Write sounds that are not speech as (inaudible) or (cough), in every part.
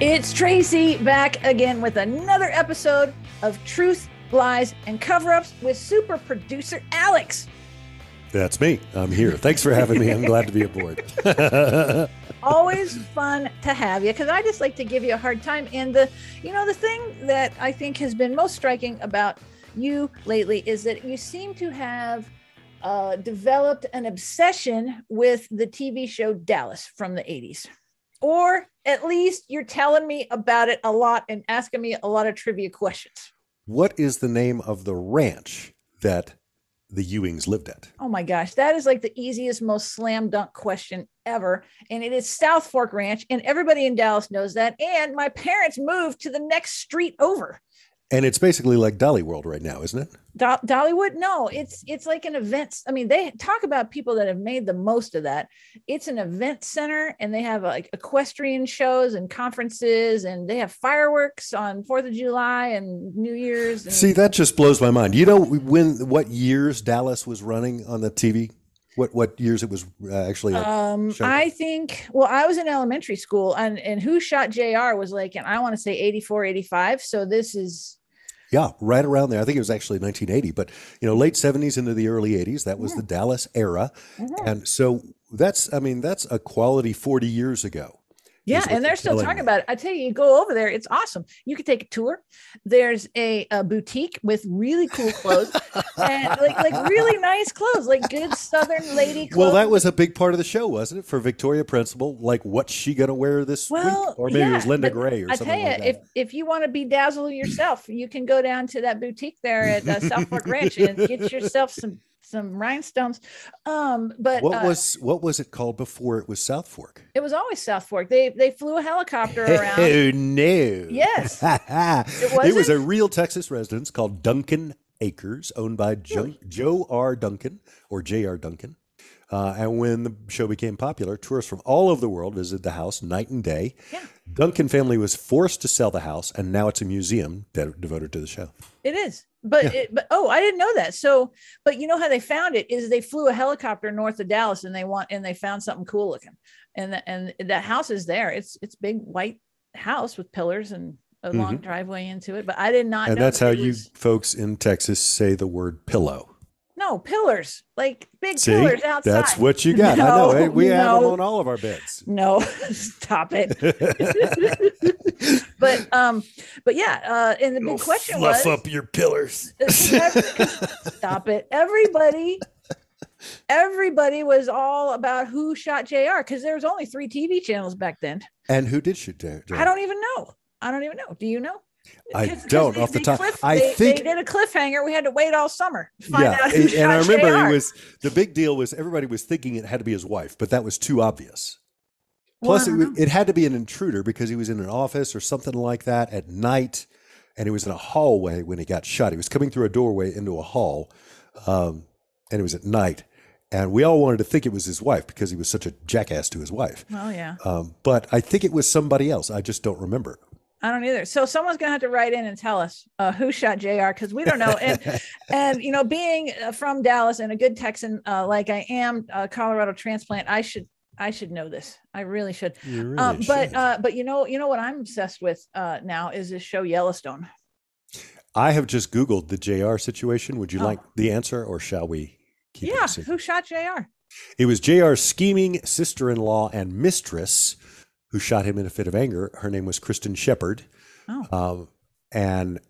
It's Tracy back again with another episode of Truth, Lies, and Cover Ups with super producer Alex. That's me. I'm here. Thanks for having me. I'm glad to be aboard. (laughs) Always fun to have you because I just like to give you a hard time. And the, you know, the thing that I think has been most striking about you lately is that you seem to have uh, developed an obsession with the TV show Dallas from the 80s or at least you're telling me about it a lot and asking me a lot of trivia questions. What is the name of the ranch that the Ewings lived at? Oh my gosh, that is like the easiest, most slam dunk question ever. And it is South Fork Ranch, and everybody in Dallas knows that. And my parents moved to the next street over. And it's basically like Dollywood right now, isn't it? Do- Dollywood? No, it's it's like an event. I mean, they talk about people that have made the most of that. It's an event center, and they have like equestrian shows and conferences, and they have fireworks on Fourth of July and New Year's. And- See, that just blows my mind. You know when what years Dallas was running on the TV? What what years it was uh, actually? Um, I think. Well, I was in elementary school, and and Who Shot jr was like, and I want to say 84, 85. So this is yeah, right around there. I think it was actually 1980, but you know, late 70s into the early 80s. That was yeah. the Dallas era, mm-hmm. and so that's, I mean, that's a quality 40 years ago. Yeah, and they're still talking about it. I tell you, you go over there, it's awesome. You can take a tour. There's a, a boutique with really cool clothes (laughs) and like like really nice clothes, like good Southern lady clothes. Well, that was a big part of the show, wasn't it? For Victoria Principal, like what's she gonna wear this well, week? Or maybe yeah, it was Linda Gray or I something. I tell you, like if if you want to be dazzle yourself, you can go down to that boutique there at uh, South Fork Ranch and get yourself some some rhinestones. Um, but what uh, was what was it called before it was South Fork? It was always South Fork. They they flew a helicopter (laughs) around. Oh no! Yes, (laughs) it, it was a real Texas residence called Duncan Acres, owned by Joe, Joe R. Duncan or J.R. Duncan. Uh, and when the show became popular, tourists from all over the world visited the house night and day. Yeah. Duncan family was forced to sell the house, and now it's a museum de- devoted to the show. It is, but yeah. it, but oh, I didn't know that. So, but you know how they found it is they flew a helicopter north of Dallas, and they want and they found something cool looking, and the, and that house is there. It's it's big white house with pillars and a mm-hmm. long driveway into it. But I did not. Know And that's that how you folks in Texas say the word pillow. No, pillars, like big See, pillars outside. That's what you got. (laughs) No, I know. We no. have them on all of our beds. No, (laughs) stop it. (laughs) but um, but yeah, uh, and the big question fluff was up your pillars. stop it. Everybody everybody was all about who shot JR because there was only three TV channels back then. And who did shoot JR? I don't even know. I don't even know. Do you know? I don't off the top. Cliff, I they, think they did a cliffhanger. We had to wait all summer. yeah, and, and I remember it was the big deal was everybody was thinking it had to be his wife, but that was too obvious. Plus, it, it, had to be an intruder because he was in an office or something like that at night, and he was in a hallway when he got shot. He was coming through a doorway into a hall, um, and it was at night. And we all wanted to think it was his wife because he was such a jackass to his wife. Oh yeah. Um, but I think it was somebody else. I just don't remember. I don't either. So someone's gonna have to write in and tell us uh, who shot J.R. because we don't know. And (laughs) and you know, being uh, from Dallas and a good Texan uh, like I am, a Colorado transplant, I should I should know this. I really should. Really um, but uh, but you know you know what I'm obsessed with uh, now is this show Yellowstone. I have just Googled the J.R. situation. Would you oh. like the answer, or shall we? yeah, who shot J.R. It was J.R.'s scheming sister-in-law and mistress who shot him in a fit of anger. Her name was Kristin Shepard. Oh. Um, and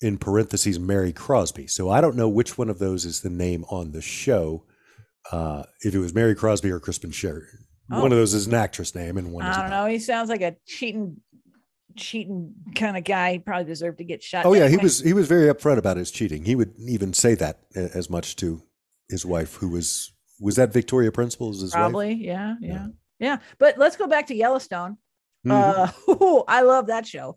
in parentheses, Mary Crosby. So I don't know which one of those is the name on the show. Uh, if it was Mary Crosby or Kristin Shepard. Oh. One of those is an actress name, and one I don't know. He sounds like a cheating, cheating kind of guy. He probably deserved to get shot. Oh yeah, he was. He was very upfront about his cheating. He would even say that as much to his wife, who was was that Victoria Principal? His probably. Wife? Yeah, yeah. yeah. Yeah, but let's go back to Yellowstone. Mm-hmm. Uh, (laughs) I love that show.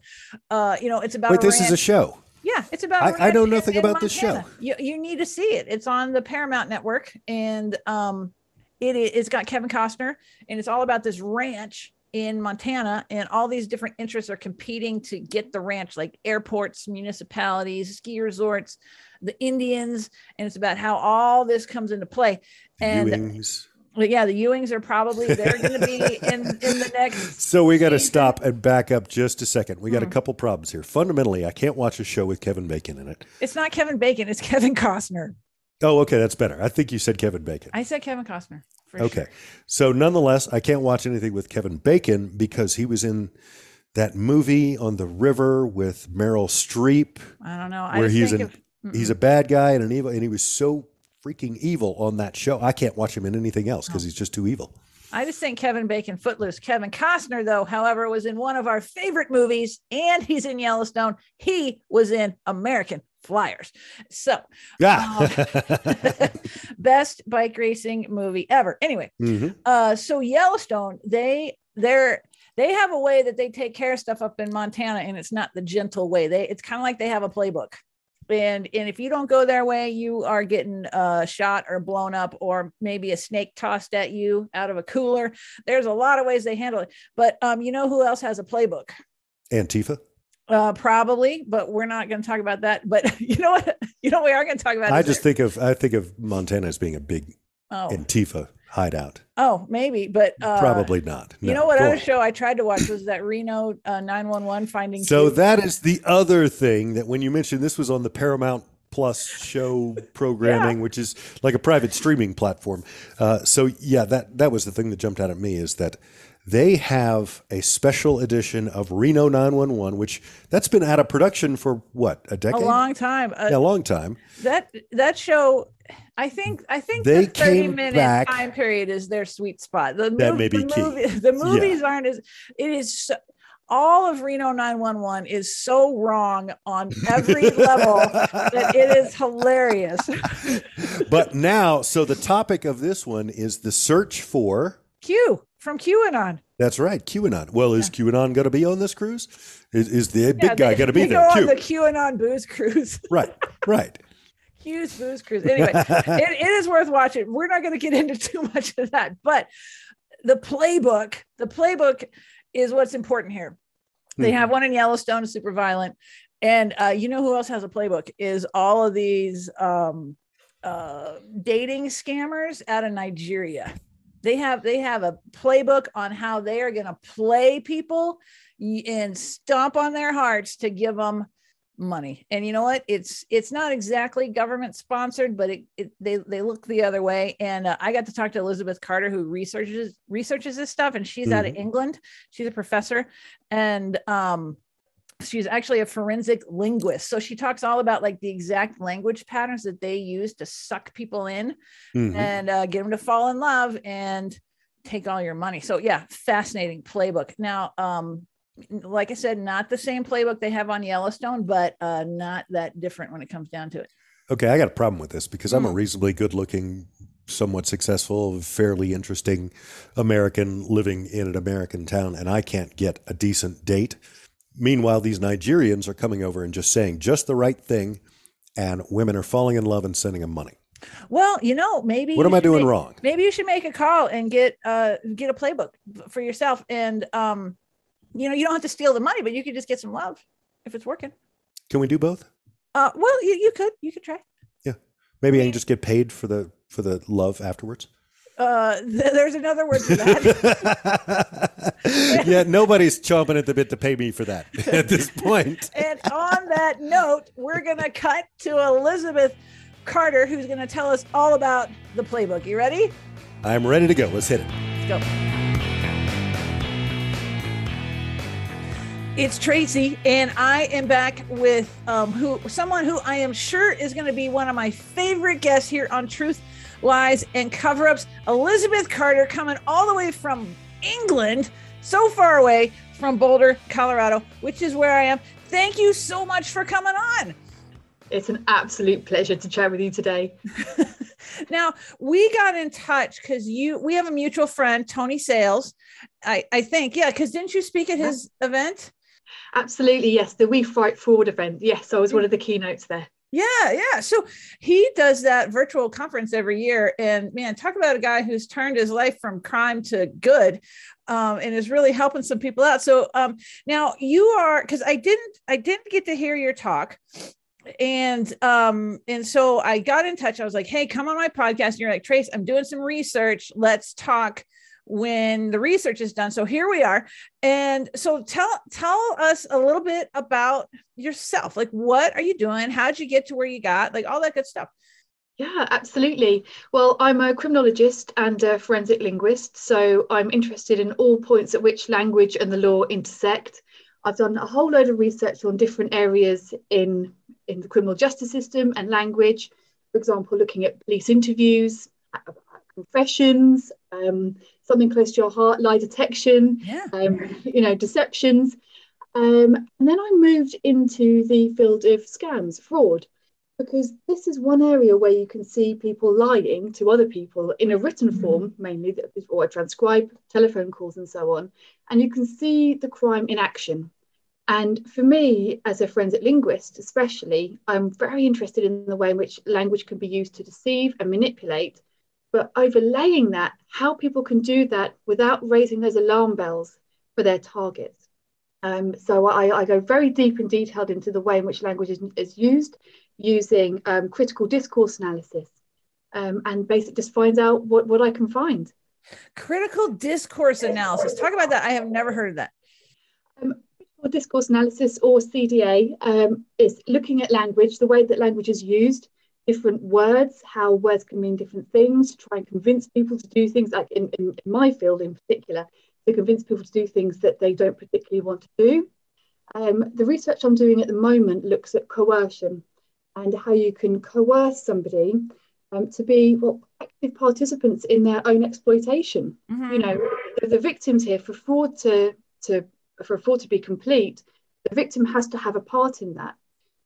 Uh, you know, it's about. Wait, this ranch. is a show. Yeah, it's about. I, I know nothing in, about this show. You you need to see it. It's on the Paramount Network, and um, it it's got Kevin Costner, and it's all about this ranch in Montana, and all these different interests are competing to get the ranch, like airports, municipalities, ski resorts, the Indians, and it's about how all this comes into play. And Ewings. But yeah, the Ewings are probably they're going to be (laughs) in in the next. So we got to stop and back up just a second. We got mm. a hmm. couple problems here. Fundamentally, I can't watch a show with Kevin Bacon in it. It's not Kevin Bacon. It's Kevin Costner. Oh, okay, that's better. I think you said Kevin Bacon. I said Kevin Costner. okay, sure. so nonetheless, I can't watch anything with Kevin Bacon because he was in that movie on the river with Meryl Streep. I don't know. Where he's an, of, he's a bad guy and an evil, and he was so freaking evil on that show. I can't watch him in anything else because he's just too evil. I just think Kevin Bacon, Footloose. Kevin Costner, though, however, was in one of our favorite movies, and he's in Yellowstone. He was in American Flyers. So, yeah, um, (laughs) best bike racing movie ever. Anyway, mm-hmm. uh, so Yellowstone, they they're they have a way that they take care of stuff up in Montana, and it's not the gentle way. They it's kind of like they have a playbook and and if you don't go their way you are getting uh, shot or blown up or maybe a snake tossed at you out of a cooler. There's a lot of ways they handle it but um, you know who else has a playbook? Antifa. Uh, probably but we're not going to talk about that but (laughs) you know what? You know we are going to talk about i just think of i think of montana as being a big oh. antifa hideout. Oh, maybe, but uh, probably not. No. You know what other on. show I tried to watch was that Reno uh, 911 Finding. So that is the other thing that when you mentioned this was on the Paramount Plus show (laughs) programming, yeah. which is like a private streaming platform. Uh, so yeah, that that was the thing that jumped out at me is that they have a special edition of Reno 911, which that's been out of production for what a decade, a long time, uh, yeah, a long time. That that show I think I think they the 30 minute back, time period is their sweet spot. The that may be the key. Movie, the movies yeah. aren't as it is so, all of Reno 911 is so wrong on every (laughs) level that it is hilarious. (laughs) but now, so the topic of this one is the search for Q from QAnon. That's right, QAnon. Well, is yeah. QAnon going to be on this cruise? Is, is the big guy going to be there? Go on the QAnon booze cruise. (laughs) right, right. (laughs) Huge booze cruise. Anyway, (laughs) it, it is worth watching. We're not going to get into too much of that, but the playbook, the playbook is what's important here. They mm-hmm. have one in Yellowstone, super violent. And uh, you know who else has a playbook? Is all of these um, uh, dating scammers out of Nigeria. They have they have a playbook on how they are going to play people and stomp on their hearts to give them money and you know what it's it's not exactly government sponsored but it, it they they look the other way and uh, i got to talk to elizabeth carter who researches researches this stuff and she's mm-hmm. out of mm-hmm. england she's a professor and um she's actually a forensic linguist so she talks all about like the exact language patterns that they use to suck people in mm-hmm. and uh, get them to fall in love and take all your money so yeah fascinating playbook now um like I said, not the same playbook they have on Yellowstone, but uh, not that different when it comes down to it. Okay, I got a problem with this because mm. I'm a hmm. reasonably good looking, somewhat successful, fairly interesting American living in an American town, and I can't get a decent date. Meanwhile, these Nigerians are coming over and just saying just the right thing, and women are falling in love and sending them money. Well, you know, maybe what am I doing make, wrong? Maybe you should make a call and get uh get a playbook for yourself and um you know, you don't have to steal the money, but you could just get some love if it's working. Can we do both? Uh, well, you, you could, you could try. Yeah. Maybe I can just get paid for the, for the love afterwards. Uh, th- (laughs) there's another word for that. (laughs) yeah, nobody's chomping at the bit to pay me for that (laughs) at this point. and on that note, we're going to cut to Elizabeth Carter, who's going to tell us all about the playbook. You ready? I'm ready to go. Let's hit it. Let's go. It's Tracy, and I am back with um, who someone who I am sure is going to be one of my favorite guests here on Truth, Lies, and Cover Ups. Elizabeth Carter, coming all the way from England, so far away from Boulder, Colorado, which is where I am. Thank you so much for coming on. It's an absolute pleasure to chat with you today. (laughs) now we got in touch because you we have a mutual friend, Tony Sales. I, I think, yeah, because didn't you speak at his yeah. event? Absolutely, yes. The We Fight Fraud event. Yes, I was one of the keynotes there. Yeah, yeah. So he does that virtual conference every year. And man, talk about a guy who's turned his life from crime to good um, and is really helping some people out. So um, now you are because I didn't I didn't get to hear your talk. And um, and so I got in touch. I was like, hey, come on my podcast. And you're like, Trace, I'm doing some research. Let's talk when the research is done. So here we are. And so tell tell us a little bit about yourself. Like what are you doing? How'd you get to where you got? Like all that good stuff. Yeah, absolutely. Well, I'm a criminologist and a forensic linguist, so I'm interested in all points at which language and the law intersect. I've done a whole load of research on different areas in, in the criminal justice system and language. For example, looking at police interviews, confessions, um, something close to your heart, lie detection, yeah. um, you know, deceptions. Um, and then I moved into the field of scams, fraud, because this is one area where you can see people lying to other people in a written mm-hmm. form, mainly, or transcribe telephone calls and so on. And you can see the crime in action. And for me, as a forensic linguist, especially, I'm very interested in the way in which language can be used to deceive and manipulate but overlaying that, how people can do that without raising those alarm bells for their targets. Um, so I, I, go very deep and detailed into the way in which language is, is used using um, critical discourse analysis um, and basically just finds out what, what I can find. Critical discourse analysis. Talk about that. I have never heard of that. Um, critical discourse analysis or CDA um, is looking at language, the way that language is used, different words, how words can mean different things, try and convince people to do things, like in, in, in, my field in particular, to convince people to do things that they don't particularly want to do. Um, the research I'm doing at the moment looks at coercion and how you can coerce somebody um, to be well active participants in their own exploitation. Mm-hmm. You know, the, the victims here for fraud to to for fraud to be complete, the victim has to have a part in that.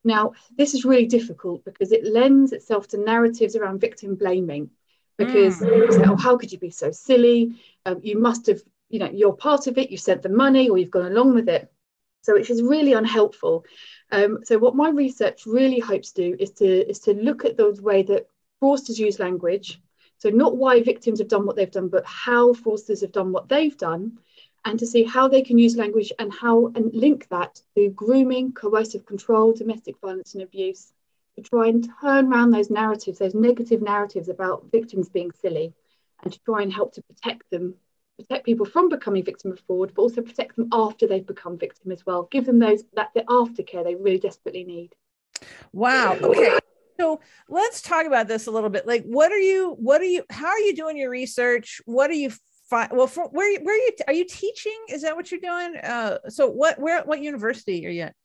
Now, this is really difficult because it lends itself to narratives around victim blaming. Because mm. say, oh, how could you be so silly? Um, you must have, you know, you're part of it, you sent the money or you've gone along with it. So which is really unhelpful. Um, so what my research really hopes to do is to is to look at the way that fraudsters use language. So not why victims have done what they've done, but how fraudsters have done what they've done, and to see how they can use language and how and link that to grooming, coercive control, domestic violence and abuse to try and turn around those narratives, those negative narratives about victims being silly, and to try and help to protect them, protect people from becoming victim of fraud, but also protect them after they've become victim as well. Give them those that the aftercare they really desperately need. Wow. Okay. So let's talk about this a little bit. Like, what are you? What are you? How are you doing your research? What are you well for, where where are you are you teaching? Is that what you're doing? Uh, so what where what university are you at?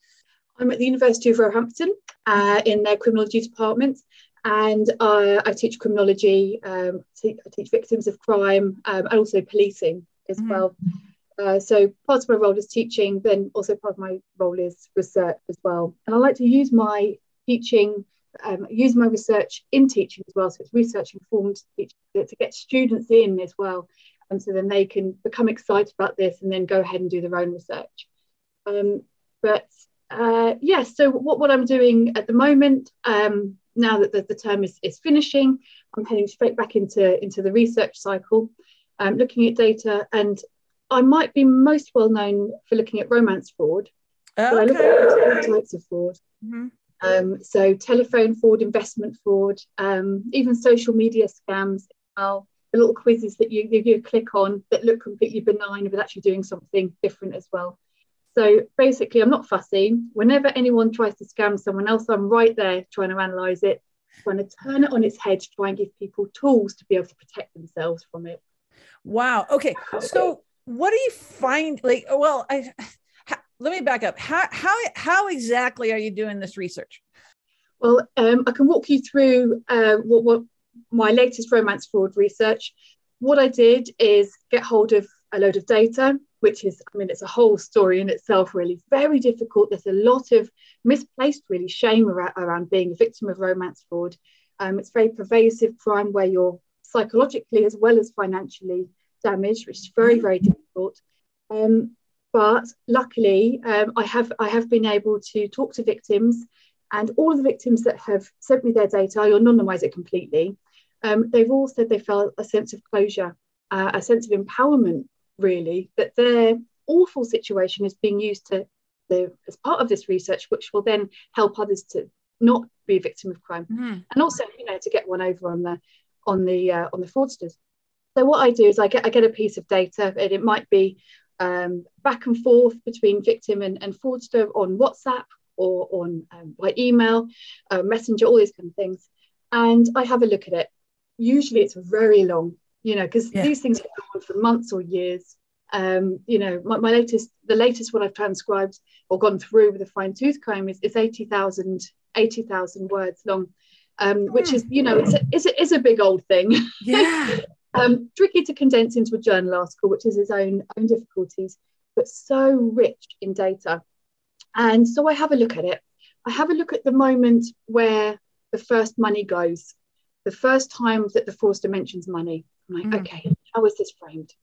I'm at the university of roehampton uh, in their criminology department. And uh, i teach criminology um, I teach victims of crime um, and also policing as mm-hmm. well. Uh, so part of my role is teaching then also part of my role is research as well. And i like to use my teaching um, use my research in teaching as well. So it's research informed teaching to get students in as well and so then they can become excited about this and then go ahead and do their own research. Um, but uh, yes, yeah, so what, what I'm doing at the moment, um, now that the, the term is, is finishing, I'm heading straight back into, into the research cycle, um, looking at data. And I might be most well known for looking at romance fraud. Okay. But I look at all types of fraud. Mm-hmm. Um, so telephone fraud, investment fraud, um, even social media scams well the little quizzes that you, you click on that look completely benign but actually doing something different as well. So basically, I'm not fussy. Whenever anyone tries to scam someone else, I'm right there trying to analyze it, trying to turn it on its head, to try and give people tools to be able to protect themselves from it. Wow. Okay. So what do you find like well, I let me back up. How how how exactly are you doing this research? Well, um, I can walk you through uh, what, what my latest romance fraud research, what I did is get hold of a load of data, which is, I mean, it's a whole story in itself, really very difficult. There's a lot of misplaced, really, shame around, around being a victim of romance fraud. Um, it's very pervasive crime where you're psychologically as well as financially damaged, which is very, very difficult. Um, but luckily, um, I have I have been able to talk to victims, and all of the victims that have sent me their data, I anonymise it completely. Um, they've all said they felt a sense of closure, uh, a sense of empowerment, really, that their awful situation is being used to the, as part of this research, which will then help others to not be a victim of crime, mm. and also you know to get one over on the on the uh, on the fraudsters. So what I do is I get I get a piece of data, and it might be um, back and forth between victim and, and fraudster on WhatsApp or on um, by email, uh, messenger, all these kind of things, and I have a look at it. Usually it's very long, you know, because yeah. these things go on for months or years. Um, you know, my, my, latest, the latest one I've transcribed or gone through with a fine tooth comb is, is 80,000 80, words long, um, which is, you know, it's a, it's a, it's a big old thing. Yeah. (laughs) um, tricky to condense into a journal article, which is its own own difficulties, but so rich in data. And so I have a look at it. I have a look at the moment where the first money goes, the first time that the fraudster mentions money. I'm like, mm. okay, how is this framed?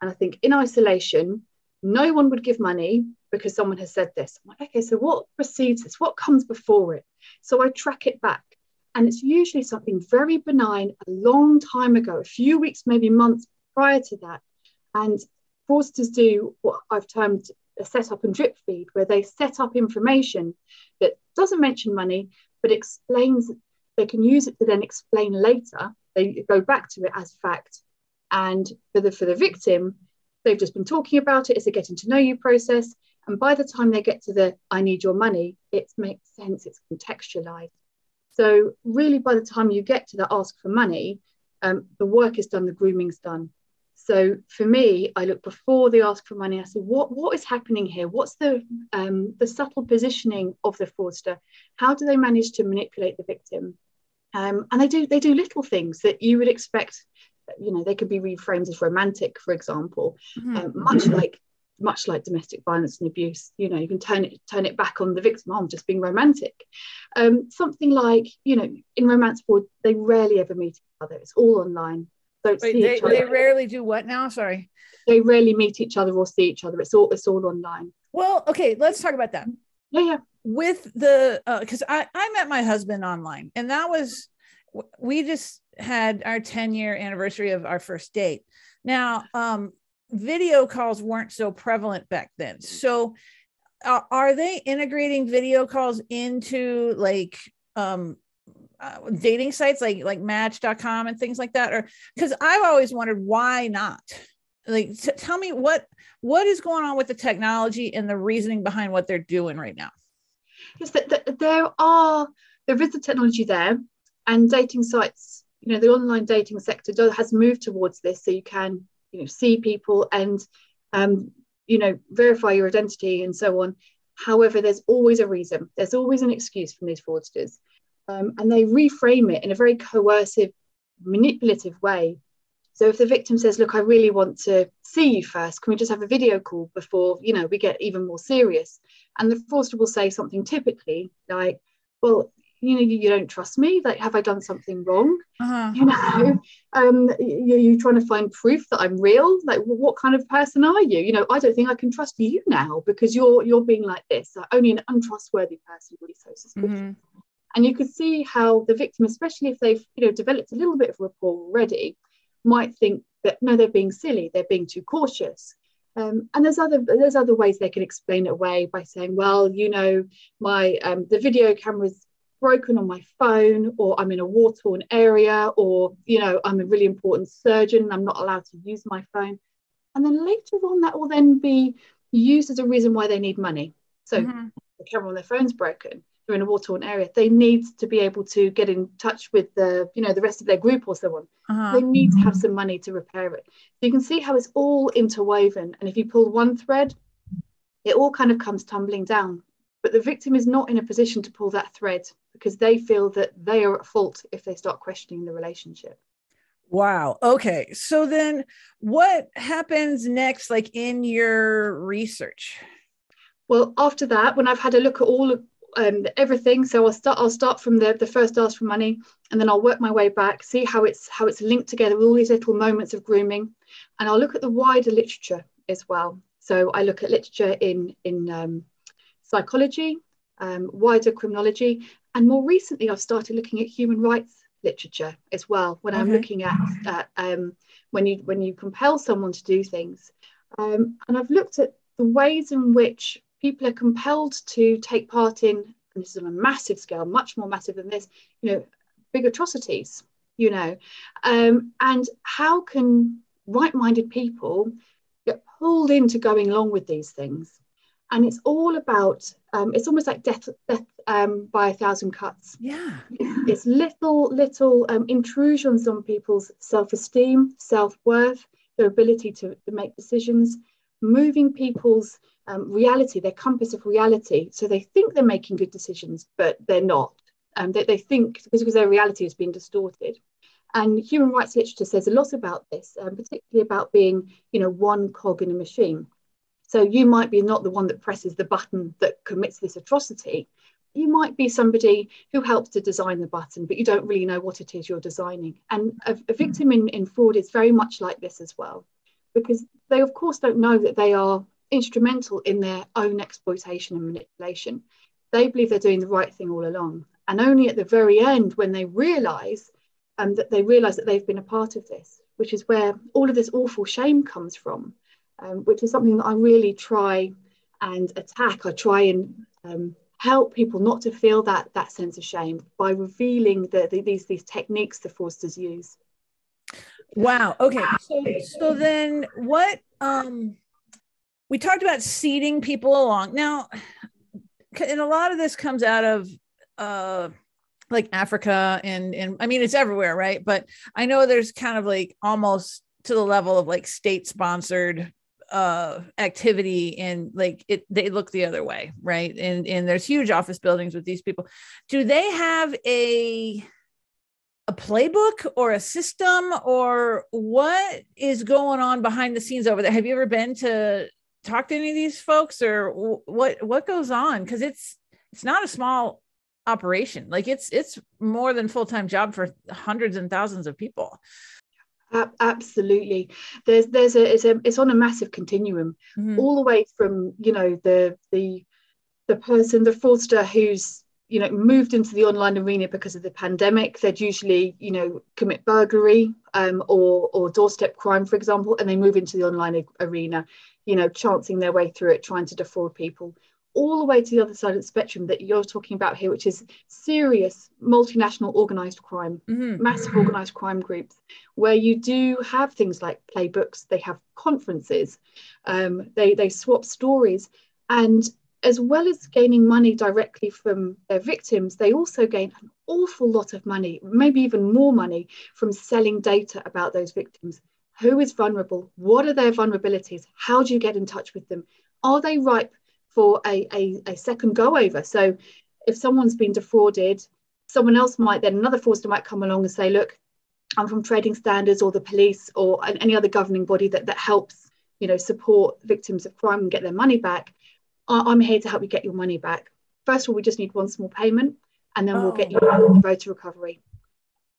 And I think in isolation, no one would give money because someone has said this. I'm like, okay, so what precedes this? What comes before it? So I track it back. And it's usually something very benign a long time ago, a few weeks, maybe months prior to that. And fraudsters do what I've termed a setup and drip feed, where they set up information that doesn't mention money, but explains, they can use it to then explain later. They go back to it as fact. And for the, for the victim, they've just been talking about it. It's a getting to know you process. And by the time they get to the I need your money, it makes sense, it's contextualized. So, really, by the time you get to the ask for money, um, the work is done, the grooming's done. So, for me, I look before the ask for money. I say, what, what is happening here? What's the, um, the subtle positioning of the fraudster? How do they manage to manipulate the victim? Um, and they do they do little things that you would expect. You know, they could be reframed as romantic, for example, mm-hmm. um, much like much like domestic violence and abuse you know you can turn it turn it back on the victim oh, i'm just being romantic um, something like you know in romance fraud they rarely ever meet each other it's all online don't Wait, see they, each other. they rarely do what now? Sorry. They rarely meet each other or see each other. It's all it's all online. Well okay let's talk about that. Yeah yeah. With the because uh, I, I met my husband online and that was we just had our 10 year anniversary of our first date. Now um video calls weren't so prevalent back then. So uh, are they integrating video calls into like um uh, dating sites like like match.com and things like that or because i've always wondered why not? Like t- tell me what what is going on with the technology and the reasoning behind what they're doing right now? Yes that, that there are there is the technology there and dating sites you know the online dating sector does, has moved towards this so you can you know see people and um, you know verify your identity and so on. However there's always a reason. There's always an excuse from these fraudsters um, and they reframe it in a very coercive manipulative way so if the victim says look i really want to see you first can we just have a video call before you know we get even more serious and the fraudster will say something typically like well you know, you, you, don't trust me. Like, have I done something wrong? Uh-huh. You know, (laughs) um, you, you're trying to find proof that I'm real. Like, well, what kind of person are you? You know, I don't think I can trust you now because you're you're being like this. Like, only an untrustworthy person would be so suspicious. Mm-hmm. And you could see how the victim, especially if they've you know developed a little bit of rapport already, might think that no, they're being silly, they're being too cautious. Um, and there's other there's other ways they can explain it away by saying, well, you know, my um, the video camera's broken on my phone or I'm in a war torn area or you know I'm a really important surgeon I'm not allowed to use my phone and then later on that will then be used as a reason why they need money so mm-hmm. the camera on their phone's broken they're in a war torn area they need to be able to get in touch with the you know the rest of their group or so on uh-huh. they need to have some money to repair it so you can see how it's all interwoven and if you pull one thread it all kind of comes tumbling down but the victim is not in a position to pull that thread because they feel that they are at fault if they start questioning the relationship. Wow. Okay. So then what happens next, like in your research? Well, after that, when I've had a look at all of um, everything. So I'll start. I'll start from the the first ask for money, and then I'll work my way back, see how it's how it's linked together with all these little moments of grooming, and I'll look at the wider literature as well. So I look at literature in in um, psychology, um, wider criminology, and more recently I've started looking at human rights literature as well when I'm looking at, at um, when you when you compel someone to do things. Um, and I've looked at the ways in which people are compelled to take part in, and this is on a massive scale, much more massive than this, you know, big atrocities, you know, um, and how can right-minded people get pulled into going along with these things? And it's all about, um, it's almost like death, death um, by a thousand cuts. Yeah. It's little, little um, intrusions on people's self esteem, self worth, their ability to, to make decisions, moving people's um, reality, their compass of reality. So they think they're making good decisions, but they're not. Um, they, they think because, their reality has been distorted. And human rights literature says a lot about this, um, particularly about being, you know, one cog in a machine. So you might be not the one that presses the button that commits this atrocity. You might be somebody who helps to design the button, but you don't really know what it is you're designing. And a, a victim in, in fraud is very much like this as well, because they, of course, don't know that they are instrumental in their own exploitation and manipulation. They believe they're doing the right thing all along. And only at the very end, when they realize um, that they realize that they've been a part of this, which is where all of this awful shame comes from, um, which is something that I really try and attack. I try and um, help people not to feel that that sense of shame by revealing the, the, these these techniques the fraudsters use. Wow. Okay. So so then what um we talked about seeding people along. Now, and a lot of this comes out of uh, like Africa and and I mean it's everywhere, right? But I know there's kind of like almost to the level of like state sponsored uh activity and like it they look the other way right and and there's huge office buildings with these people do they have a a playbook or a system or what is going on behind the scenes over there have you ever been to talk to any of these folks or what what goes on? Because it's it's not a small operation. Like it's it's more than full-time job for hundreds and thousands of people. Absolutely. There's there's a it's a it's on a massive continuum mm-hmm. all the way from you know the the the person the fraudster who's you know moved into the online arena because of the pandemic. They'd usually you know commit burglary um, or or doorstep crime for example and they move into the online arena you know, chancing their way through it, trying to defraud people, all the way to the other side of the spectrum that you're talking about here, which is serious multinational organized crime, mm-hmm. massive organized crime groups, where you do have things like playbooks, they have conferences, um, they, they swap stories. And as well as gaining money directly from their victims, they also gain an awful lot of money, maybe even more money, from selling data about those victims who is vulnerable? What are their vulnerabilities? How do you get in touch with them? Are they ripe for a, a, a second go over? So if someone's been defrauded, someone else might then, another fraudster might come along and say, look, I'm from trading standards or the police or any other governing body that, that helps, you know, support victims of crime and get their money back. I'm here to help you get your money back. First of all, we just need one small payment and then oh. we'll get oh. you the road to recovery.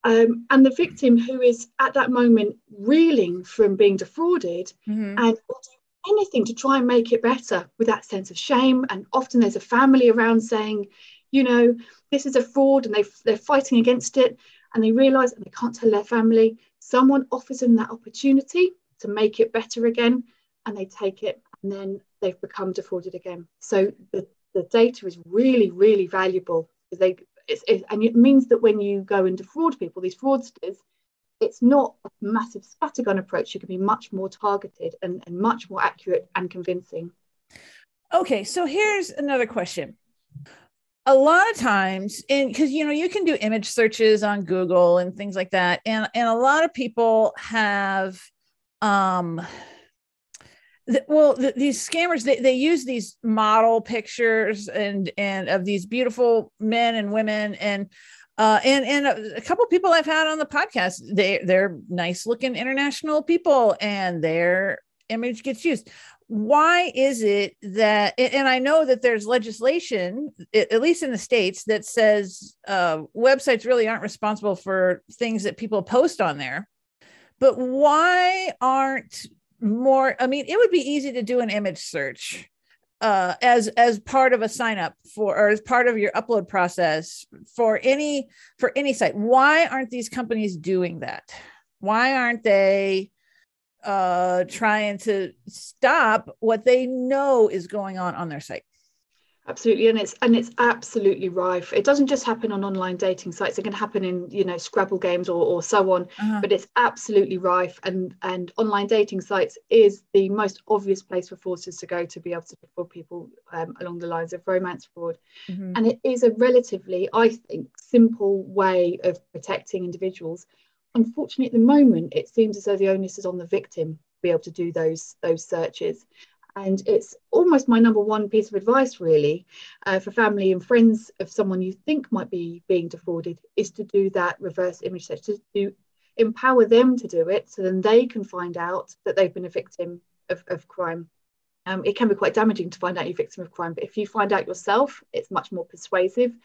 Um, and the victim who is at that moment reeling from being defrauded mm-hmm. and will do anything to try and make it better with that sense of shame. And often there's a family around saying, you know, this is a fraud and they, they're fighting against it. And they realize and they can't tell their family. Someone offers them that opportunity to make it better again and they take it and then they've become defrauded again. So the, the data is really, really valuable because they it's, it, and it means that when you go and defraud people, these fraudsters, it's not a massive scattergun approach. You can be much more targeted and, and much more accurate and convincing. Okay, so here's another question. A lot of times, and because you know, you can do image searches on Google and things like that, and and a lot of people have um the, well the, these scammers they, they use these model pictures and and of these beautiful men and women and uh, and and a, couple people I've had on the podcast, they they're nice looking international people, and they're image gets used. Why is it that and i know that there's legislation at least in the states that says uh, websites really aren't responsible for things that people post on there. But why aren't more i mean it would be easy to do an image search uh, as as part of a sign up for or as part of your upload process for any for any site why aren't these companies doing that why aren't they uh, trying to stop what they know is going on on their site. Absolutely, and it's and it's absolutely rife. It doesn't just happen on online dating sites; it can happen in you know Scrabble games or, or so on. Uh-huh. But it's absolutely rife, and and online dating sites is the most obvious place for forces to go to be able to defraud people um, along the lines of romance fraud. Mm-hmm. And it is a relatively, I think, simple way of protecting individuals unfortunately, at the moment, it seems as though the onus is on the victim to be able to do those those searches. And it's almost my number one piece of advice, really, uh, for family and friends of someone you think might be being defrauded, is to do that reverse image search, to empower them to do it so then they can find out that they've been a victim of, of crime. Um, it can be quite damaging to find out you're a victim of crime, but if you find out yourself, it's much more persuasive.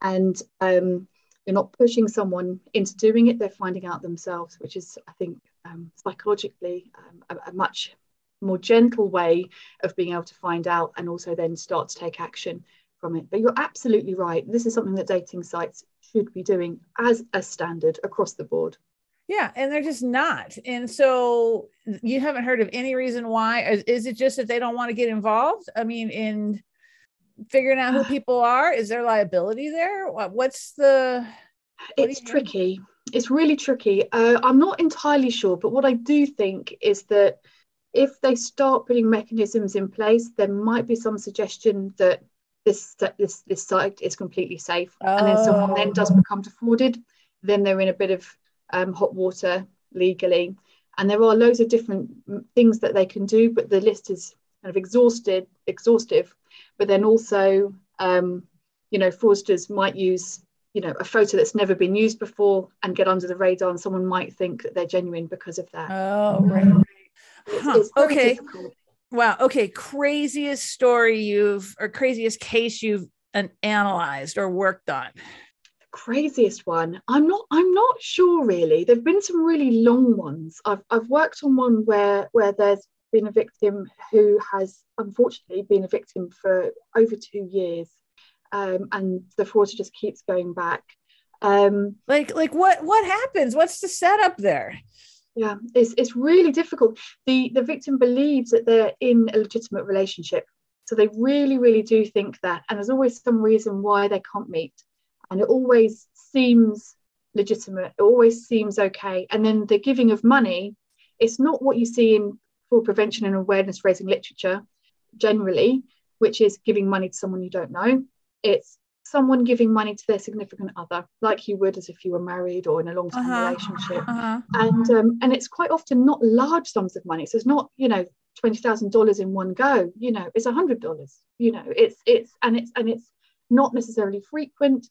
And um, you're not pushing someone into doing it, they're finding out themselves, which is, I think, um, psychologically um, a, a, much more gentle way of being able to find out and also then start to take action from it. But you're absolutely right. This is something that dating sites should be doing as a standard across the board. Yeah, and they're just not. And so you haven't heard of any reason why. Is, is it just that they don't want to get involved? I mean, in figuring out who (sighs) people are? Is there liability there? What's the? What it's tricky. It's really tricky. Uh, I'm not entirely sure, but what I do think is that if they start putting mechanisms in place, there might be some suggestion that this this this site is completely safe, oh. and then someone then does oh. become defrauded, then they're in a bit of um, hot water legally. And there are loads of different things that they can do, but the list is kind of exhausted, exhaustive but then also um, you know fraudsters might use you know a photo that's never been used before and get under the radar and someone might think that they're genuine because of that oh right, Huh. It's, it's okay difficult. wow okay craziest story you've or craziest case you've an, analyzed or worked on the craziest one i'm not i'm not sure really there've been some really long ones i've, I've worked on one where where there's been a victim who has unfortunately been a victim for over two years, um, and the fraud just keeps going back. Um, like, like what what happens? What's the setup there? Yeah, it's it's really difficult. the The victim believes that they're in a legitimate relationship, so they really, really do think that, and there's always some reason why they can't meet, and it always seems legitimate. It always seems okay, and then the giving of money. It's not what you see in fraud prevention and awareness raising literature generally, which is giving money to someone you don't know. It's someone giving money to their significant other, like you would as if you were married or in a long-term uh-huh. relationship. Uh-huh. And um, and it's quite often not large sums of money. So it's not, you know, twenty thousand dollars in one go. You know, it's a hundred dollars. You know, it's it's and it's and it's not necessarily frequent.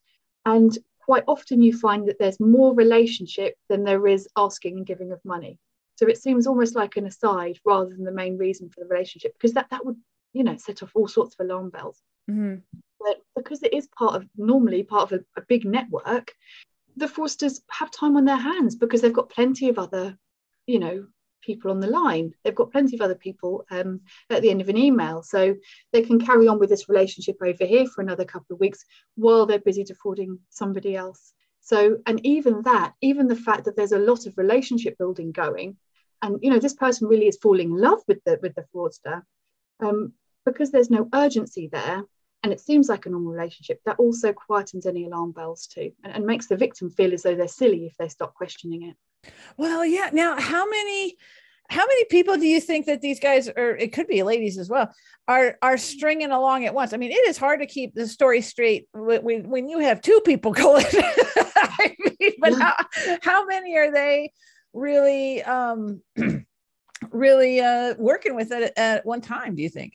And quite often you find that there's more relationship than there is asking and giving of money. So it seems almost like an aside rather than the main reason for the relationship, because that that would you know set off all sorts of alarm bells. Mm-hmm. But because it is part of normally part of a, a big network, the fraudsters have time on their hands because they've got plenty of other, you know, people on the line. They've got plenty of other people um, at the end of an email. So they can carry on with this relationship over here for another couple of weeks while they're busy defrauding somebody else. So, and even that, even the fact that there's a lot of relationship building going, and you know this person really is falling in love with the with the fraudster um, because there's no urgency there and it seems like a normal relationship. That also quietens any alarm bells too and, and makes the victim feel as though they're silly if they stop questioning it. Well yeah now how many how many people do you think that these guys or it could be ladies as well are are stringing along at once? I mean it is hard to keep the story straight when, when you have two people (laughs) going. I mean, but how, how many are they really um (clears throat) really uh working with it at one time do you think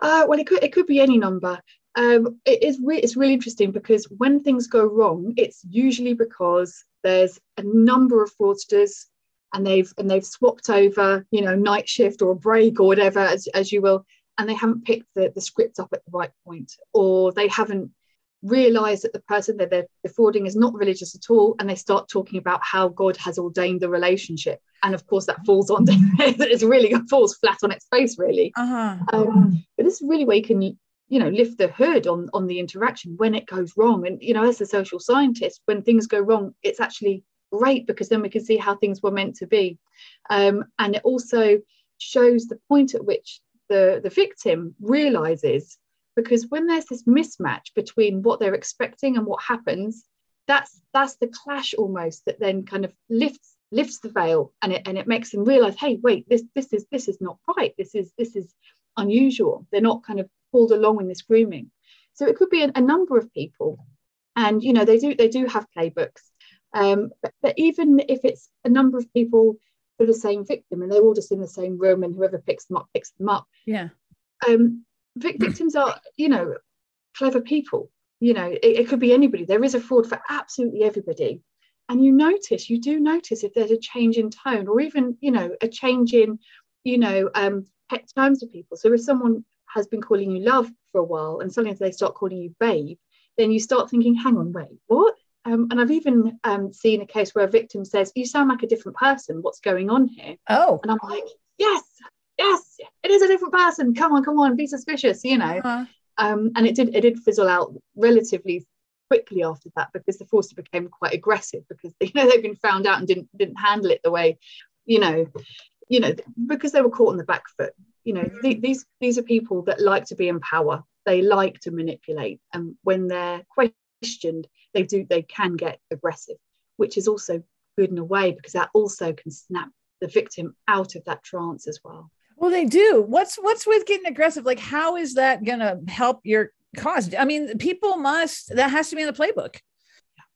uh well it could it could be any number. Um it is re- it's really interesting because when things go wrong it's usually because there's a number of fraudsters and they've and they've swapped over you know night shift or a break or whatever as, as you will and they haven't picked the, the script up at the right point or they haven't realize that the person that they're defrauding is not religious at all and they start talking about how god has ordained the relationship. And of course that falls on (laughs) it's really falls flat on its face really. Uh-huh. um, but this is really where you can you know lift the hood on on the interaction when it goes wrong. And you know as a social scientist when things go wrong it's actually great because then we can see how things were meant to be. Um, and it also shows the point at which the the victim realizes because when there's this mismatch between what they're expecting and what happens that's that's the clash almost that then kind of lifts lifts the veil and it and it makes them realize hey wait this this is this is not right. This is this is unusual. They're not kind of pulled along in this grooming. So it could be a, a number of people. And you know they do they do have playbooks. Um, but, but even if it's a number of people for the same victim and they're all just in the same room and whoever picks them up picks them up yeah. um, victims are, you know, clever people. You know, it, it could be anybody. There is a fraud for absolutely everybody. And you notice, you do notice if there's a change in tone or even, you know, a change in, you know, um, pet terms to people. So if someone has been calling you love for a while and suddenly they start calling you babe, then you start thinking, hang on, wait, what? Um, and I've even um, seen a case where a victim says, You sound like a different person. What's going on here? Oh. And I'm like, Yes, yes, it is a different person. Come on, come on, be suspicious, you know. Uh-huh. Um, and it did it did fizzle out relatively quickly after that because the fraudster became quite aggressive because (laughs) you know they've been found out and didn't didn't handle it the way, you know, you know, because they were caught on the back foot. You know, mm-hmm. th- these these are people that like to be in power. They like to manipulate, and when they're questioned, they do they can get aggressive, which is also good in a way because that also can snap the victim out of that trance as well. Well, they do. What's what's with getting aggressive? Like, how is that going to help your cause? I mean, people must. That has to be in the playbook,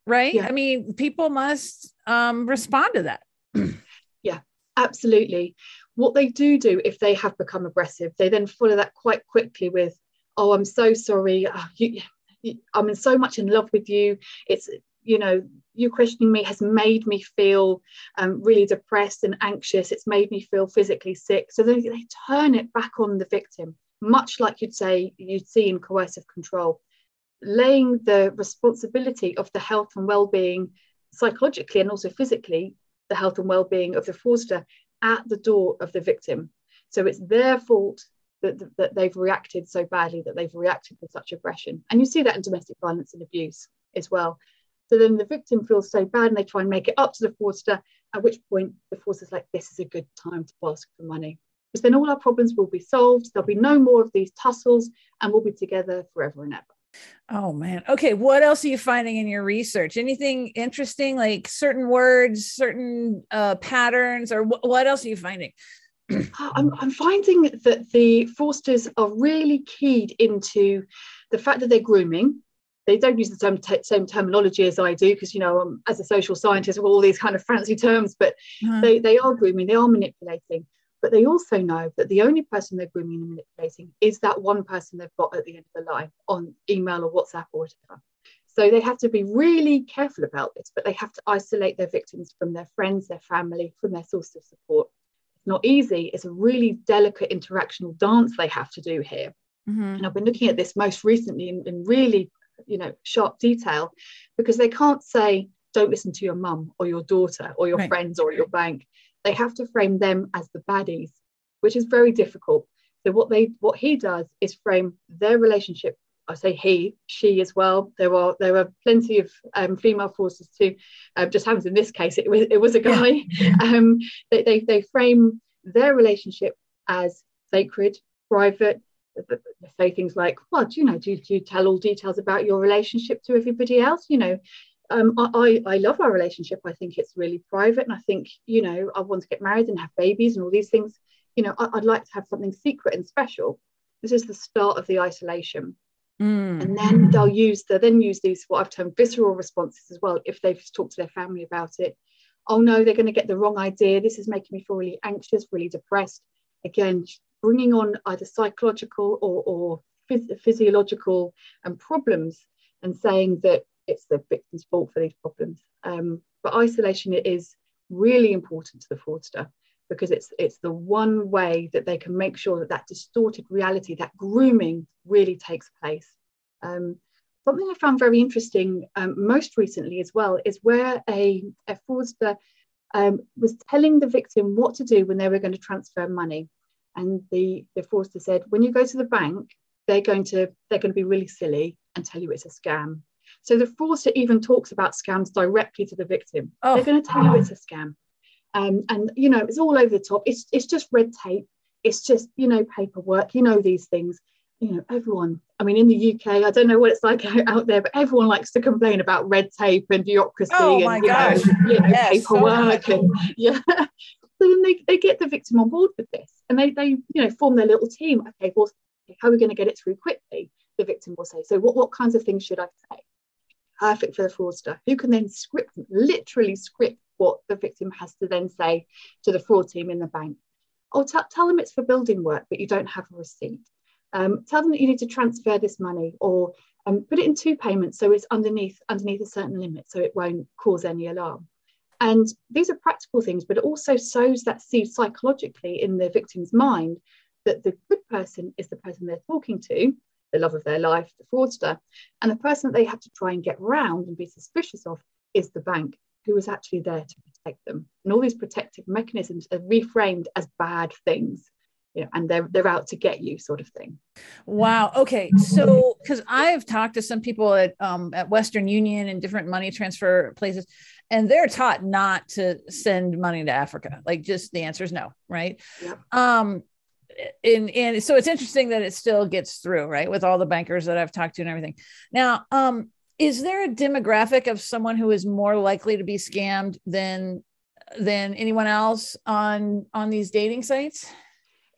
right? Yeah. I mean, people must um, respond to that. (clears throat) yeah, absolutely. What they do do if they have become aggressive, they then follow that quite quickly with, "Oh, I'm so sorry. Oh, you, you, I'm in so much in love with you. It's you know you questioning me has made me feel um, really depressed and anxious. It's made me feel physically sick. So they, they turn it back on the victim, much like you'd say you'd see in coercive control, laying the responsibility of the health and well-being psychologically and also physically, the health and well-being of the fraudster at the door of the victim. So it's their fault that, that they've reacted so badly, that they've reacted with such aggression. And you see that in domestic violence and abuse as well. So then the victim feels so bad and they try and make it up to the fraudster, at which point the fraudster's like, this is a good time to ask for money. Because then all our problems will be solved. There'll be no more of these tussles and we'll be together forever and ever. Oh man. Okay. What else are you finding in your research? Anything interesting, like certain words, certain uh, patterns, or wh- what else are you finding? (clears throat) I'm, I'm finding that the fraudsters are really keyed into the fact that they're grooming they don't use the same, t- same terminology as I do because you know um, as a social scientist with all these kind of fancy terms but mm. they, they are grooming they are manipulating. But they also know that the only person they're grooming and manipulating is that one person they've got at the end of the line on email or WhatsApp or whatever. So they have to be really careful about this but they have to isolate their victims from their friends their family from their source of support. It's not easy. It's a really delicate interactional dance they have to do here. Mm-hmm. And I've been looking at this most recently in, really you know sharp detail because they can't say don't listen to your mum or your daughter or your right. friends or your bank they have to frame them as the baddies which is very difficult so what they what he does is frame their relationship I say he, she as well. There are there are plenty of um, female forces too. Uh, just happens in this case, it was it was a guy. Yeah. (laughs) Um, they, they they frame their relationship as sacred, private, say things like, well, do you know, do, do you tell all details about your relationship to everybody else? You know, um, I, I love our relationship. I think it's really private. And I think, you know, I want to get married and have babies and all these things. You know, I, would like to have something secret and special. This is the start of the isolation. Mm. And then they'll use the then use these what I've termed visceral responses as well if they've talked to their family about it. Oh no, they're going to get the wrong idea. This is making me feel really anxious, really depressed. Again, bringing on either psychological or, or phys- physiological um, problems and saying that it's the victim's fault for these problems. Um, but isolation is really important to the fraudster because it's it's the one way that they can make sure that that distorted reality, that grooming, really takes place. Um, something I found very interesting um, most recently as well is where a, a fraudster um, was telling the victim what to do when they were going to transfer money, and the the fraudster said, when you go to the bank, they're going to they're going to be really silly and tell you it's a scam. So the fraudster even talks about scams directly to the victim. Oh. They're going to tell you it's a scam. Um, and you know it's all over the top it's, it's just red tape it's just you know paperwork you know these things you know everyone i mean in the uk i don't know what it's like (laughs) out there but everyone likes to complain about red tape and bureaucracy oh and you know, you know yes, paperwork so and (laughs) yeah then they, they get the victim on board with this and they they you know form their little team okay well how are we going to get it through quickly the victim will say so what, what kinds of things should i say perfect for the fraudster who can then script literally script what the victim has to then say to the fraud team in the bank. Or t- tell them it's for building work, but you don't have a receipt. Um, tell them that you need to transfer this money or um, put it in two payments so it's underneath underneath a certain limit so it won't cause any alarm. And these are practical things, but it also sows that seed psychologically in the victim's mind that the good person is the person they're talking to, the love of their life, the fraudster, and the person that they have to try and get round and be suspicious of is the bank who was actually there to protect them. And all these protective mechanisms are reframed as bad things. You know, and they're they're out to get you, sort of thing. Wow. Okay. So, because I've talked to some people at um, at Western Union and different money transfer places, and they're taught not to send money to Africa. Like, just the answer is no, right? Yeah. Um, and and so it's interesting that it still gets through, right, with all the bankers that I've talked to and everything. Now, um, is there a demographic of someone who is more likely to be scammed than than anyone else on on these dating sites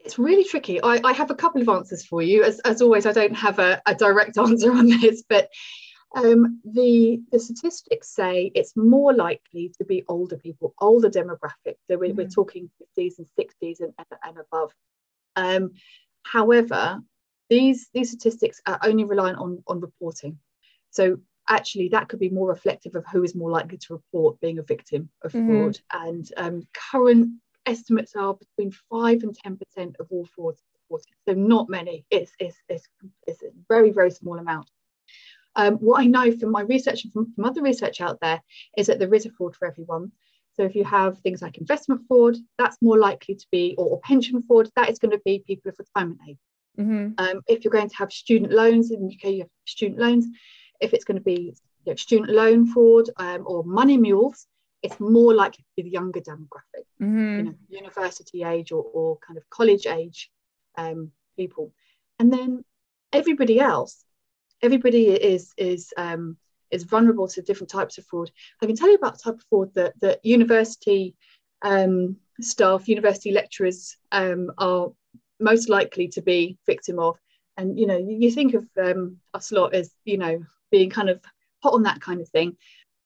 it's really tricky I, I have a couple of answers for you as, as always i don't have a, a direct (laughs) answer on this but um, the the statistics say it's more likely to be older people older demographic so we're, mm-hmm. we're talking 50s and 60s and, and above um, however these these statistics are only reliant on on reporting so actually that could be more reflective of who is more likely to report being a victim of mm-hmm. fraud. And um, current estimates are between 5 and 10% of all frauds reported. So not many. It's, it's, it's, it's a very, very small amount. Um, what I know from my research and from, from other research out there is that there is a fraud for everyone. So if you have things like investment fraud, that's more likely to be, or, or pension fraud, that is going to be people of retirement age. Mm-hmm. Um, if you're going to have student loans in the UK, you have student loans if it's going to be you know, student loan fraud um, or money mules, it's more likely to be the younger demographic, mm-hmm. you know, university age or, or kind of college age um, people. And then everybody else, everybody is is um, is vulnerable to different types of fraud. I can tell you about the type of fraud that that university um, staff, university lecturers um, are most likely to be victim of. And you know, you think of um, us lot as you know being kind of hot on that kind of thing.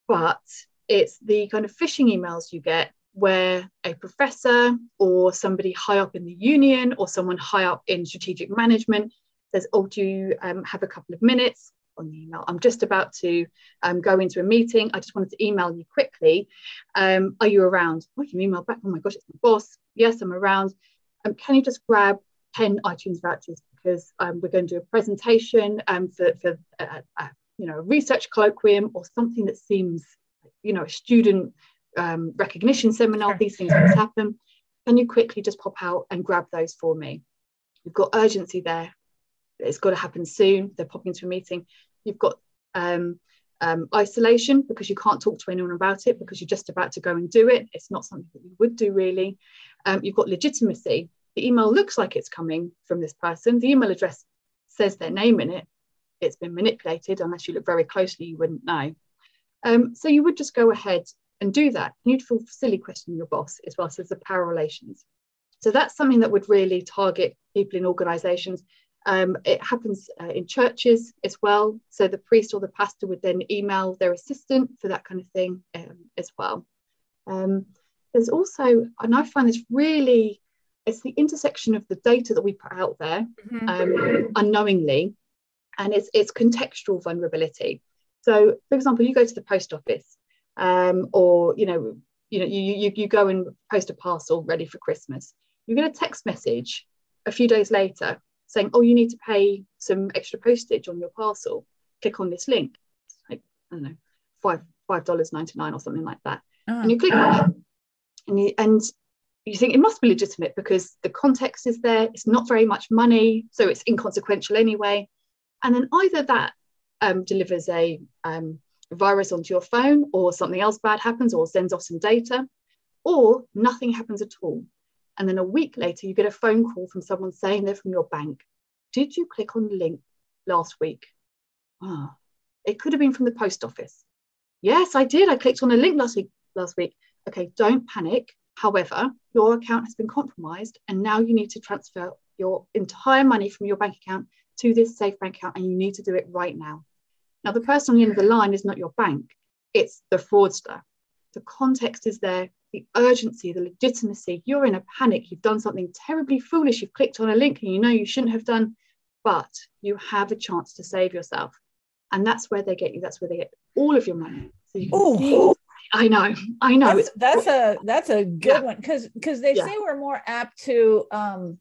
But it's the kind of phishing emails you get where a professor or somebody high up in the union or someone high up in strategic management says, Oh, do you um, have a couple of minutes on the email? I'm just about to um, go into a meeting. I just wanted to email you quickly. Um, are you around? Oh, you email back. Oh my gosh, it's my boss. Yes, I'm around. Um, can you just grab 10 iTunes vouchers because um, we're going to do a presentation um, for, for uh, uh, you know, a research colloquium or something that seems, you know, a student um, recognition seminar, sure. these things always happen. Can you quickly just pop out and grab those for me? You've got urgency there. It's got to happen soon. They're popping to a meeting. You've got um, um, isolation because you can't talk to anyone about it because you're just about to go and do it. It's not something that you would do really. Um, you've got legitimacy. The email looks like it's coming from this person. The email address says their name in it, it's been manipulated. Unless you look very closely, you wouldn't know. Um, so you would just go ahead and do that. You'd feel silly questioning your boss as well as the power relations. So that's something that would really target people in organisations. Um, it happens uh, in churches as well. So the priest or the pastor would then email their assistant for that kind of thing um, as well. Um, there's also, and I find this really, it's the intersection of the data that we put out there mm-hmm. Um, unknowingly and it's, it's contextual vulnerability. So, for example, you go to the post office, um, or you know, you know, you, you, you go and post a parcel ready for Christmas. You get a text message a few days later saying, oh, you need to pay some extra postage on your parcel. Click on this link. It's like, I don't know, five five dollars ninety nine or something like that. Uh-huh. And you click on it, and you and you think it must be legitimate because the context is there. It's not very much money, so it's inconsequential anyway. And then either that um, delivers a um, virus onto your phone, or something else bad happens, or sends off some data, or nothing happens at all. And then a week later, you get a phone call from someone saying they're from your bank. Did you click on the link last week? Ah, oh, it could have been from the post office. Yes, I did. I clicked on a link last week. Last week. Okay, don't panic. However, your account has been compromised, and now you need to transfer your entire money from your bank account to this safe bank account, and you need to do it right now. Now, the person on the end of the line is not your bank; it's the fraudster. The context is there the urgency, the legitimacy. You're in a panic. You've done something terribly foolish. You've clicked on a link and you know you shouldn't have done, but you have a chance to save yourself. And that's where they get you. That's where they get all of your money. So you can see. I know, I know. That's, that's a that's a good yeah. one because because they yeah. say we're more apt to um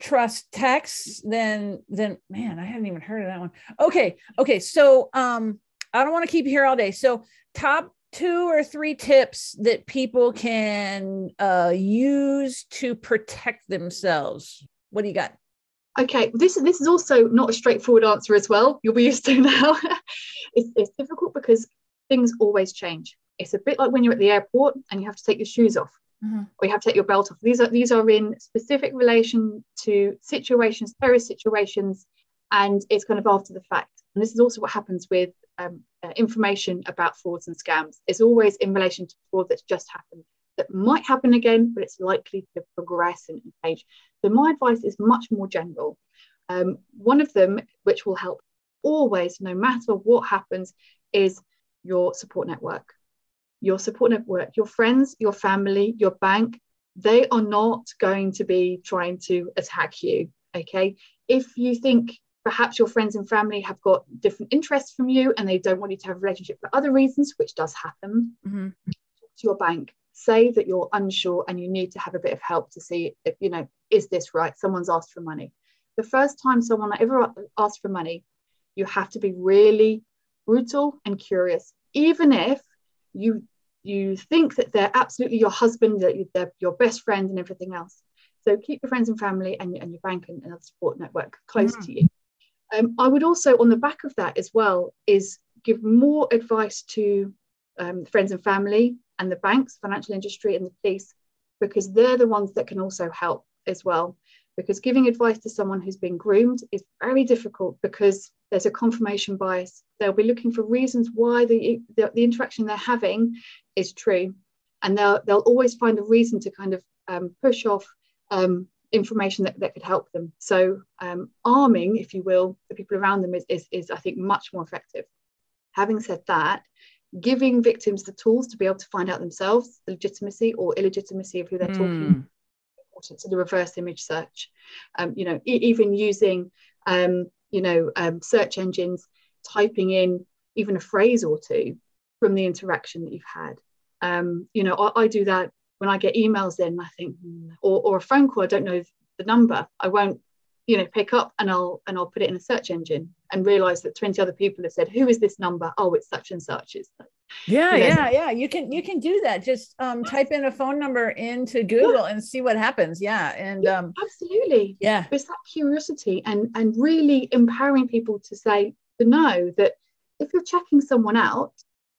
trust texts then then man. I hadn't even heard of that one. Okay, okay. So um, I don't want to keep you here all day. So top two or three tips that people can uh, use to protect themselves. What do you got? Okay, this is this is also not a straightforward answer as well. You'll be used to now. (laughs) it's, it's difficult because things always change. It's a bit like when you're at the airport and you have to take your shoes off, mm-hmm. or you have to take your belt off. These are these are in specific relation to situations, various situations, and it's kind of after the fact. And this is also what happens with um, uh, information about frauds and scams It's always in relation to fraud that's just happened that might happen again, but it's likely to progress and age. So my advice is much more general. Um, one of them, which will help always, no matter what happens, is your support network. Your support network, your friends, your family, your bank, they are not going to be trying to attack you. Okay. If you think perhaps your friends and family have got different interests from you and they don't want you to have a relationship for other reasons, which does happen, mm-hmm. to your bank. Say that you're unsure and you need to have a bit of help to see if, you know, is this right? Someone's asked for money. The first time someone ever asked for money, you have to be really brutal and curious, even if you you think that they're absolutely your husband, that they're your best friend, and everything else. So keep your friends and family and, and your bank and, and support network close mm. to you. Um, I would also, on the back of that as well, is give more advice to um, friends and family and the banks, financial industry, and the police, because they're the ones that can also help as well. Because giving advice to someone who's been groomed is very difficult because there's a confirmation bias. They'll be looking for reasons why the, the, the interaction they're having is true. And they'll, they'll always find a reason to kind of um, push off um, information that, that could help them. So um, arming, if you will, the people around them is, is, is, I think, much more effective. Having said that, giving victims the tools to be able to find out themselves the legitimacy or illegitimacy of who they're mm. talking important to the reverse image search. Um, you know, e- even using, um, you know, um, search engines, typing in even a phrase or two from the interaction that you've had. Um, you know, I, I do that when I get emails in, I think, hmm, or, or a phone call, I don't know the number, I won't, you know, pick up and I'll and I'll put it in a search engine and realize that 20 other people have said, who is this number? Oh, it's such and such. It's yeah, you know, yeah, yeah. You can you can do that. Just um, type in a phone number into Google yeah. and see what happens. Yeah. And yeah, um, absolutely. Yeah. It's that curiosity and and really empowering people to say to know that if you're checking someone out,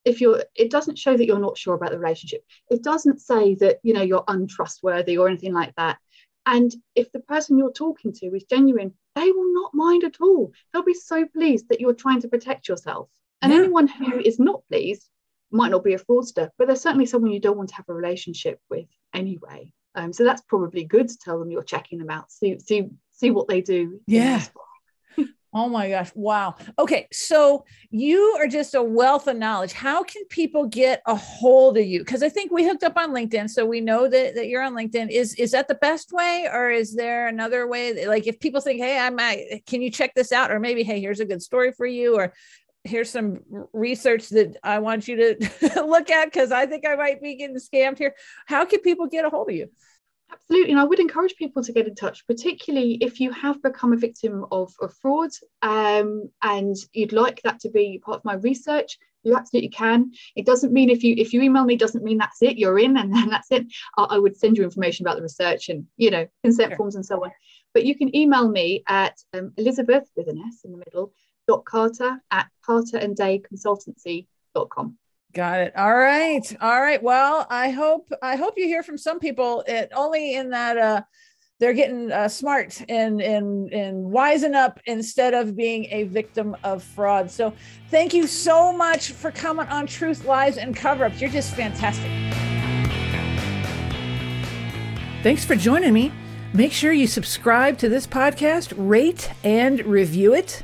if you're it doesn't show that you're not sure about the relationship it doesn't say that you know you're untrustworthy or anything like that and if the person you're talking to is genuine they will not mind at all they'll be so pleased that you're trying to protect yourself and yeah. anyone who is not pleased might not be a fraudster but they're certainly someone you don't want to have a relationship with anyway um, so that's probably good to tell them you're checking them out see see see what they do yeah (laughs) Oh my gosh. Wow. Okay. So you are just a wealth of knowledge. How can people get a hold of you? Because I think we hooked up on LinkedIn. So we know that, that you're on LinkedIn. Is is that the best way? Or is there another way? Like if people think, hey, I might can you check this out? Or maybe, hey, here's a good story for you, or here's some research that I want you to (laughs) look at because I think I might be getting scammed here. How can people get a hold of you? Absolutely. And I would encourage people to get in touch, particularly if you have become a victim of, of fraud um, and you'd like that to be part of my research. You absolutely can. It doesn't mean if you if you email me doesn't mean that's it. You're in and (laughs) then that's it. I, I would send you information about the research and you know consent sure. forms and so on. But you can email me at um, Elizabeth with an S in the middle Dot carter at Carter and Day Consultancy.com. Got it. All right. All right. Well, I hope I hope you hear from some people. It only in that uh they're getting uh, smart and and and wisen up instead of being a victim of fraud. So, thank you so much for coming on Truth, Lies, and Cover Ups. You're just fantastic. Thanks for joining me. Make sure you subscribe to this podcast, rate and review it.